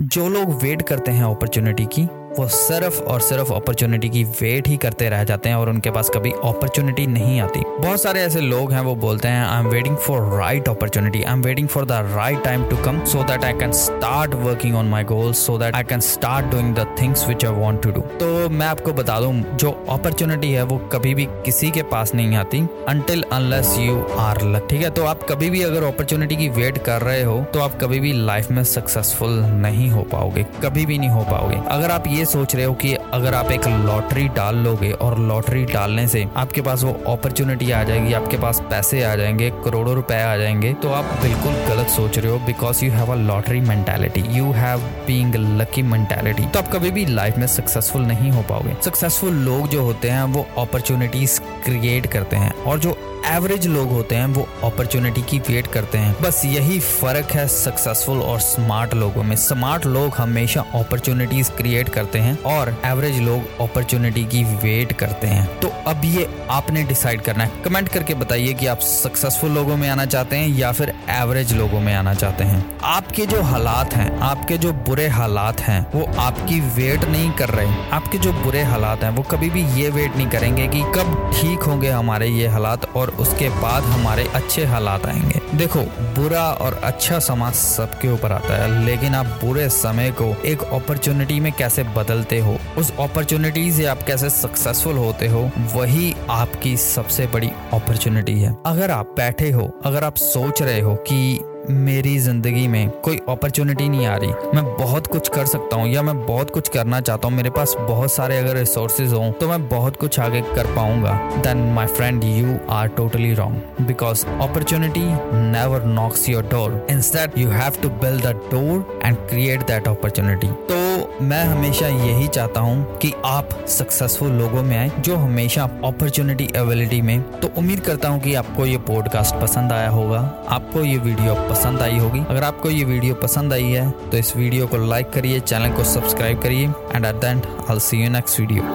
जो लोग वेट करते हैं अपॉर्चुनिटी की वो सिर्फ़ और सिर्फ़ अपॉर्चुनिटी की वेट ही करते रह जाते हैं और उनके पास कभी अपॉर्चुनिटी नहीं आती। बहुत सारे ऐसे लोग हैं, वो बोलते हैं I am waiting for right opportunity I am waiting for the right time to come so that I can start working on my goals so that I can start doing the things which I want to do तो मैं आपको बता दूँ, जो opportunity है, वो कभी भी किसी के पास नहीं आती until unless you are luck ठीक है तो आप कभी भी अगर अपॉर्चुनिटी की वेट कर रहे हो तो आप कभी भी लाइफ में सक्सेसफुल नहीं हो पाओगे, कभी भी नहीं हो पाओगे। अगर आप ये ये सोच रहे हो कि अगर आप एक लॉटरी डाल लोगे और लॉटरी डालने से आपके पास वो अपॉर्चुनिटी आ जाएगी, आपके पास पैसे आ जाएँगे, करोड़ों रुपए आ जाएँगे तो आप बिल्कुल गलत सोच रहे हो because you have a lottery mentality you have being lucky mentality तो आप कभी भी लाइफ में सक्सेसफुल नहीं हो पाओगे। सक्सेसफुल लोग जो होते हैं, वो अपॉर्चुनिटीज़ क्रिएट करते हैं और जो एवरेज लोग होते हैं, वो अपॉर्चुनिटी की वेट करते हैं। बस यही फ़र्क है सक्सेसफुल और स्मार्ट लोगों में। स्मार्ट लोग हमेशा अपॉर्चुनिटीज़ क्रिएट करते हैं और एवरेज लोग अपॉर्चुनिटी की वेट करते हैं। तो अब ये आपने डिसाइड करना है। कमेंट करके बताइए कि आप सक्सेसफुल लोगों में आना चाहते हैं या फिर एवरेज लोगों में आना चाहते हैं। आपके जो हालात हैं, आपके जो बुरे हालात हैं, वो आपकी वेट नहीं कर रहे। आपके जो बुरे हालात हैं, वो कभी भी ये वेट नहीं करेंगे कि कब ठीक होंगे हमारे ये हालात और उसके बाद हमारे अच्छे हालात आएँगे। देखो, बुरा और अच्छा समाज सबके ऊपर आता है, लेकिन आप बुरे समय को एक अपॉर्चुनिटी में कैसे बदलते हो, उस अपॉर्चुनिटी से आप कैसे सक्सेसफुल होते हो, वही आपकी सबसे बड़ी अपॉर्चुनिटी है। अगर आप बैठे हो, अगर आप सोच रहे हो कि मेरी ज़िंदगी में कोई अपॉर्चुनिटी नहीं आ रही। मैं बहुत कुछ कर सकता हूँ या मैं बहुत कुछ करना चाहता हूँ। मेरे पास बहुत सारे अगर रिसोर्सेज हों तो मैं बहुत कुछ आगे कर पाऊँगा। Then my friend you are totally wrong because opportunity never knocks your door instead you have to build the door and create that opportunity तो मैं हमेशा यही चाहता हूँ कि आप सक्सेसफुल लोगों में आए जो हमेशा अपॉर्चुनिटी अवेलिटी में। तो उम्मीद करता हूँ कि आपको ये पॉडकास्ट पसंद आया होगा। आपको ये वीडियो पसंद आई होगी। अगर आपको ये वीडियो पसंद आई है तो इस वीडियो को लाइक करिए, चैनल को सब्सक्राइब करिए and at the end I see you next video